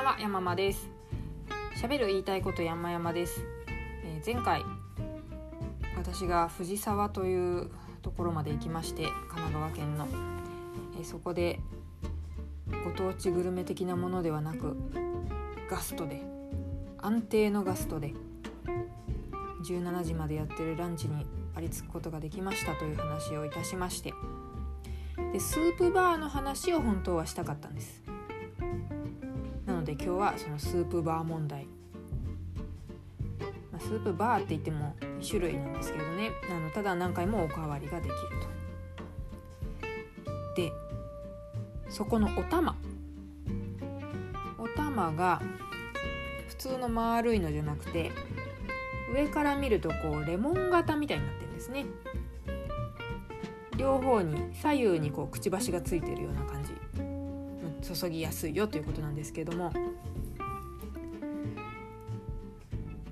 んは山間です。喋る言いたいこと山々です、えー、前回私が藤沢というところまで行きまして神奈川県の、えー、そこでご当地グルメ的なものではなくガストで安定のガストで17時までやってるランチにありつくことができましたという話をいたしまして。でスープバーの話を本当はしたかったんです。で今日はそのスープバー問題、まあ、スープバーって言っても2種類なんですけどね。あのただ何回もおかわりができると。でそこのお玉。お玉が普通の丸いのじゃなくて上から見るとこうレモン型みたいになってるんですね。両方に左右にこうくちばしがついてるような感じ注ぎやすいよということなんですけれども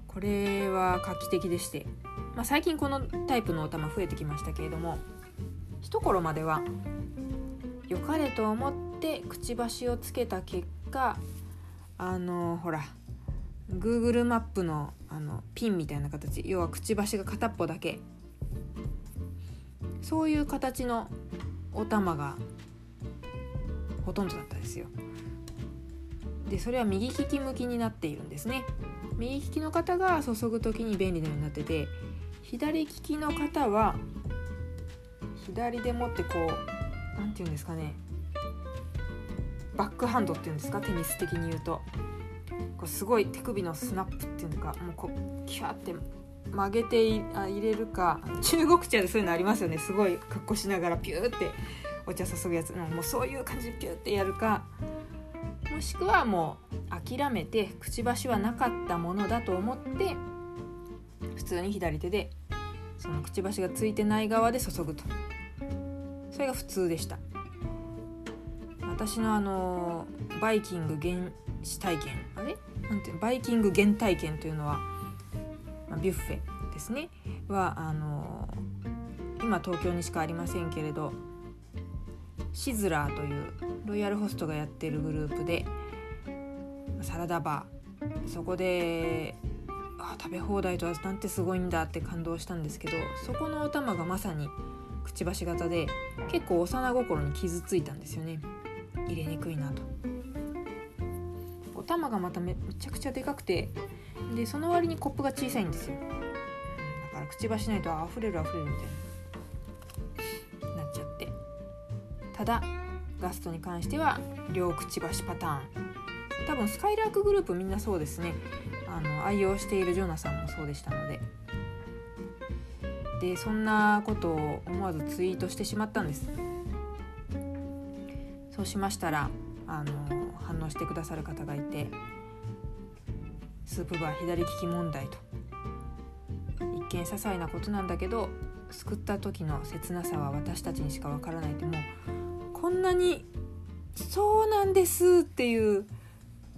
これは画期的でして、まあ、最近このタイプのお玉増えてきましたけれども一頃までは良かれと思ってくちばしをつけた結果あのほら Google マップのあのピンみたいな形要はくちばしが片っぽだけそういう形のお玉がほとんどだったですよ。でそれは右利き向きになっているんですね。右利きの方が注ぐ時に便利なようになってて左利きの方は左でもってこう何て言うんですかね。バックハンドっていうんですか？テニス的に言うと。こうすごい手首のスナップっていうのかもうこうキャーって曲げて入れるか中国茶でそういうのありますよね。すごい格好しながらピューってお茶注ぐやつもうそういう感じでピューってやるかもしくはもう諦めてくちばしはなかったものだと思って普通に左手でそのくちばしがついてない側で注ぐと。それが普通でした。私のあのバイキング原始体験あれ？なんていうバイキング原体験というのはまあ、ビュッフェですね。はあの今東京にしかありませんけれどシズラーというロイヤルホストがやってるグループでサラダバー。そこであ食べ放題とはなんてすごいんだって感動したんですけどそこのお玉がまさにくちばし型で結構幼心に傷ついたんですよね。入れにくいなと。お玉がまためちゃくちゃでかくてでその割にコップが小さいんですよ、だからくちばしないと溢れる溢れるみたいな。だガストに関しては両くちばしパターン。多分スカイラークグループみんなそうですね。あの愛用しているジョナサンもそうでしたので。でそんなことを思わずツイートしてしまったんです。そうしましたらあの反応してくださる方がいてスープバー左利き問題と。一見些細なことなんだけど救った時の切なさは私たちにしかわからないってもうこんなに「そうなんです」っていう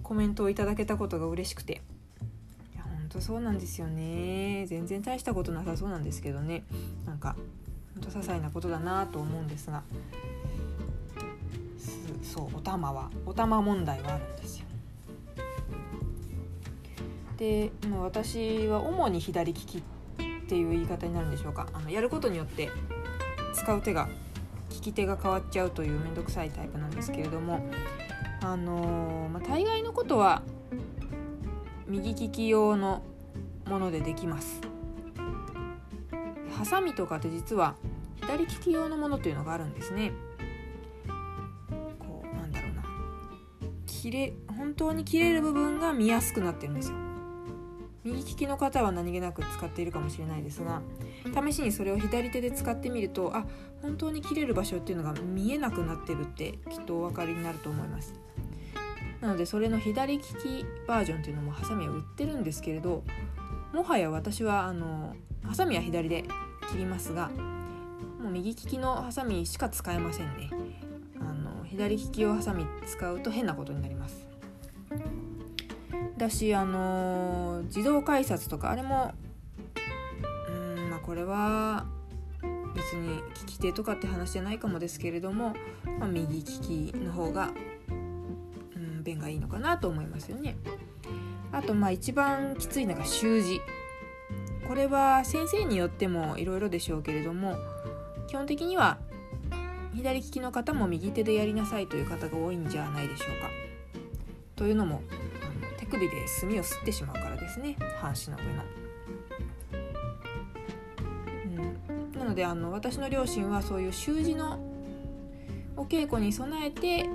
コメントをいただけたことが嬉しくて。いやほんとそうなんですよね。全然大したことなさそうなんですけどね。なんかほんと些細なことだなと思うんですが。そうお玉はお玉問題はあるんですよ。で、まあ、私は主に左利きっていう言い方になるんでしょうか。あのやることによって使う手が利き手が変わっちゃうという面倒くさいタイプなんですけれどもあのー、まあ、大概のことは右利き用のものでできます。ハサミとかって実は左利き用のものというのがあるんですね。こうなんだろうな。切れ本当に切れる部分が見やすくなってるんですよ。右利きの方は何気なく使っているかもしれないですが試しにそれを左手で使ってみるとあ本当に切れる場所っていうのが見えなくなってるってきっとお分かりになると思います。なのでそれの左利きバージョンっていうのもハサミは売ってるんですけれどもはや私はあのハサミは左で切りますがもう右利きのハサミしか使えませんね。あの左利き用ハサミ使うと変なことになります。だしあの自動改札とかあれもうんまあこれは別に利き手とかって話じゃないかもですけれども、まあ、右利きの方が、うん、便がいいのかなと思いますよね。あとまあ一番きついのが習字これは先生によってもいろいろでしょうけれども基本的には左利きの方も右手でやりなさいという方が多いんじゃないでしょうか。というのも首で墨を吸ってしまうからですね。半紙の上の。なのであの私の両親はそういう習字のお稽古に備えて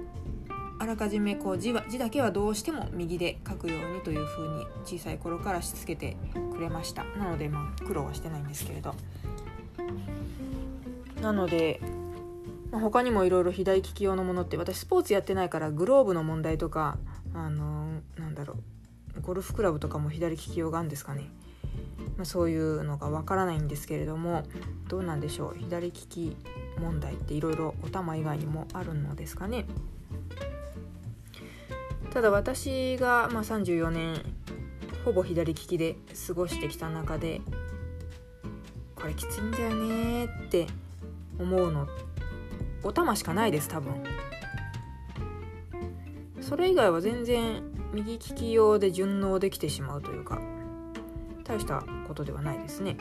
あらかじめこう字は字だけはどうしても右で書くようにというふうに小さい頃からしつけてくれました。なのでまあ苦労はしてないんですけれど。なので、まあ、他にもいろいろ左利き用のものって私スポーツやってないからグローブの問題とかあのなんだろう。ゴルフクラブとかも左利き用があるんですかね、まあ、そういうのがわからないんですけれどもどうなんでしょう。左利き問題っていろいろお玉以外にもあるのですかね。ただ私が、まあ、34年ほぼ左利きで過ごしてきた中でこれきついんだよねって思うの。お玉しかないです多分。それ以外は全然右利き用で順応できてしまうというか大したことではないですね。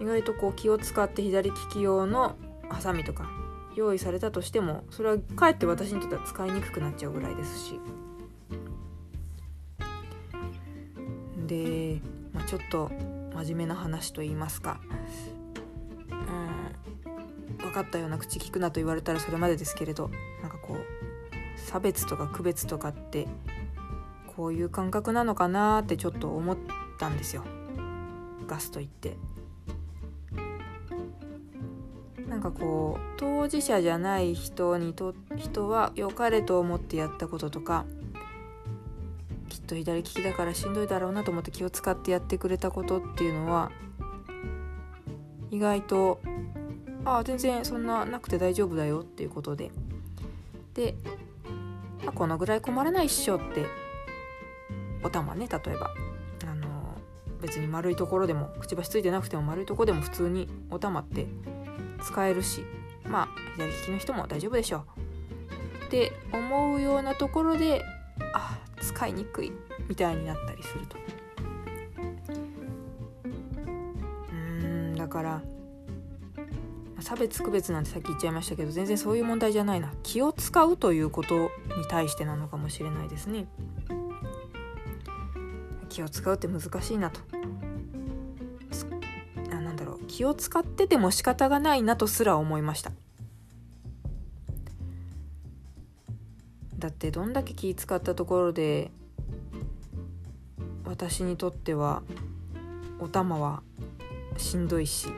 意外とこう気を使って左利き用のハサミとか用意されたとしてもそれはかえって私にとっては使いにくくなっちゃうぐらいですし。で、まあ、ちょっと真面目な話と言いますか。うん分かったような口聞くなと言われたらそれまでですけれどなんかこう差別とか区別とかってこういう感覚なのかなってちょっと思ったんですよガスと言って。なんかこう当事者じゃない人にと人は良かれと思ってやったこととかきっと左利きだからしんどいだろうなと思って気を使ってやってくれたことっていうのは意外とああ全然そんななくて大丈夫だよっていうことでで、あ、このぐらい困らないっしょってお玉ね例えば。あの別に丸いところでもくちばしついてなくても丸いとこでも普通にお玉って使えるしまあ左利きの人も大丈夫でしょう。って思うようなところであ使いにくいみたいになったりすると。うんだから差別区別なんてさっき言っちゃいましたけど全然そういう問題じゃないな。気を使うということに対してなのかもしれないですね。気を使うって難しいなと。あなんだろう。気を使ってても仕方がないなとすら思いました。だってどんだけ気使ったところで私にとってはお玉はしんどいし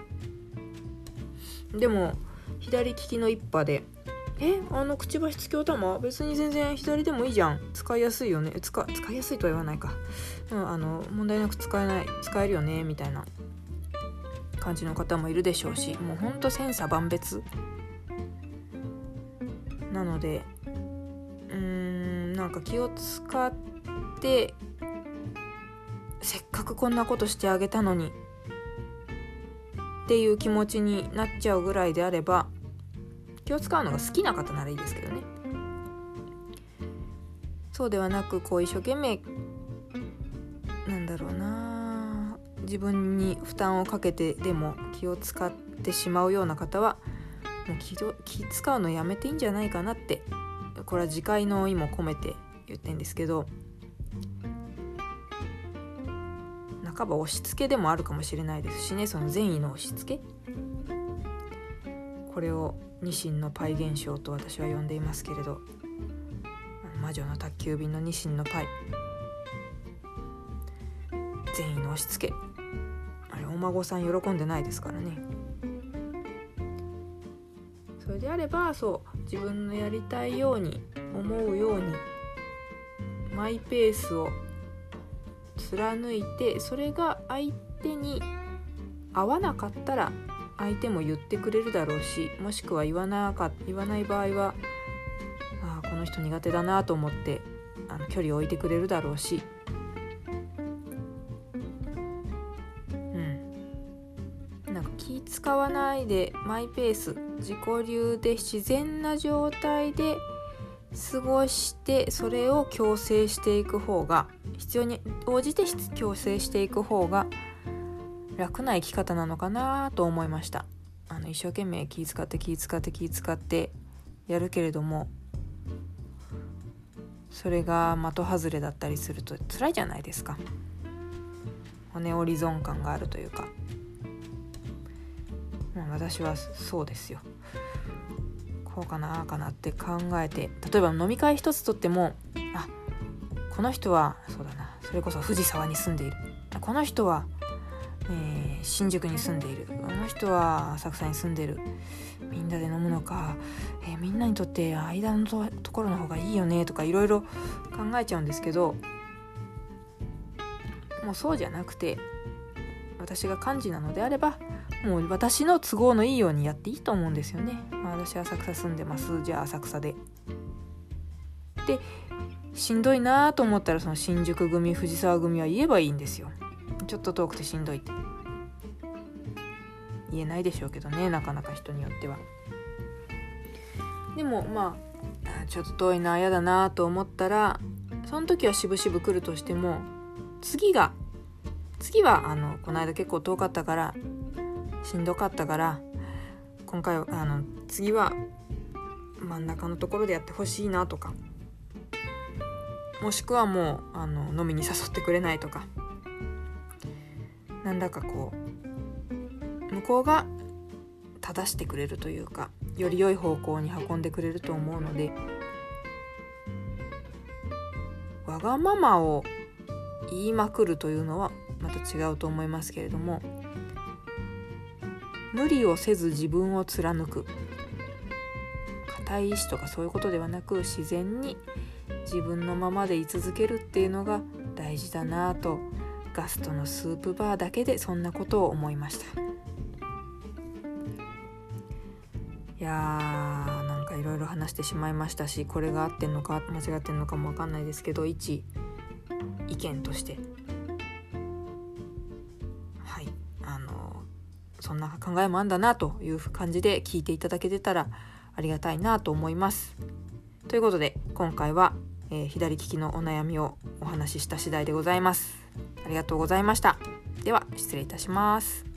でも左利きの一派で「えあのくちばしつきお玉？別に全然左でもいいじゃん使いやすいよね？使使いやすいとは言わないか、うん、あの問題なく使えない使えるよね」みたいな感じの方もいるでしょうしもうほんと千差万別なのでうーんなんか気を使ってせっかくこんなことしてあげたのにっていう気持ちになっちゃうぐらいであれば気を使うのが好きな方ならいいですけどね。そうではなくこう一生懸命なんだろうな自分に負担をかけてでも気を使ってしまうような方はもう気気使うのやめていいんじゃないかなってこれは自戒の意も込めて言ってんですけど半ば押し付けでもあるかもしれないですしねその善意の押し付け。これをニシンのパイ現象と私は呼んでいますけれど。魔女の宅急便のニシンのパイ。善意の押し付け。あれお孫さん喜んでないですからね。それであればそう自分のやりたいように思うようにマイペースを貫いてそれが相手に合わなかったら相手も言ってくれるだろうしもしくは言わなか言わない場合はあこの人苦手だなと思ってあの距離を置いてくれるだろうし。使わないでマイペース自己流で自然な状態で過ごしてそれを強制していく方が必要に応じて強制していく方が楽な生き方なのかなと思いました。あの一生懸命気使って気使って気使ってやるけれどもそれが的外れだったりすると辛いじゃないですか。骨折り損感があるというか、まあ、私はそうですよ。こうかなあかなって考えて例えば飲み会一つとってもあこの人はそうだなそれこそ藤沢に住んでいる。この人は、えー、新宿に住んでいる。この人は浅草に住んでいる。みんなで飲むのか、えー、みんなにとって間のところの方がいいよねとかいろいろ考えちゃうんですけどもうそうじゃなくて私が幹事なのであればもう私の都合のいいようにやっていいと思うんですよね。私浅草住んでますじゃあ浅草で。でしんどいなと思ったらその新宿組藤沢組は言えばいいんですよ。ちょっと遠くてしんどいって言えないでしょうけどねなかなか人によっては。でもまあちょっと遠いな嫌だなと思ったらその時はしぶしぶ来るとしても次が次はあのこの間結構遠かったからしんどかったから今回はあの次は真ん中のところでやってほしいなとかもしくはもうあの飲みに誘ってくれないとかなんだかこう向こうが正してくれるというかより良い方向に運んでくれると思うのでわがままを言いまくるというのはまた違うと思いますけれども無理をせず自分を貫く。固い意志とかそういうことではなく自然に自分のままで居続けるっていうのが大事だなぁとガストのスープバーだけでそんなことを思いました。いやーなんかいろいろ話してしまいましたしこれが合ってんのか間違ってんのかも分かんないですけど一意見として。そんな考えもあんだなという感じで聞いていただけてたらありがたいなと思います。ということで今回は、えー、左利きのお悩みをお話しした次第でございます。ありがとうございました。では失礼いたします。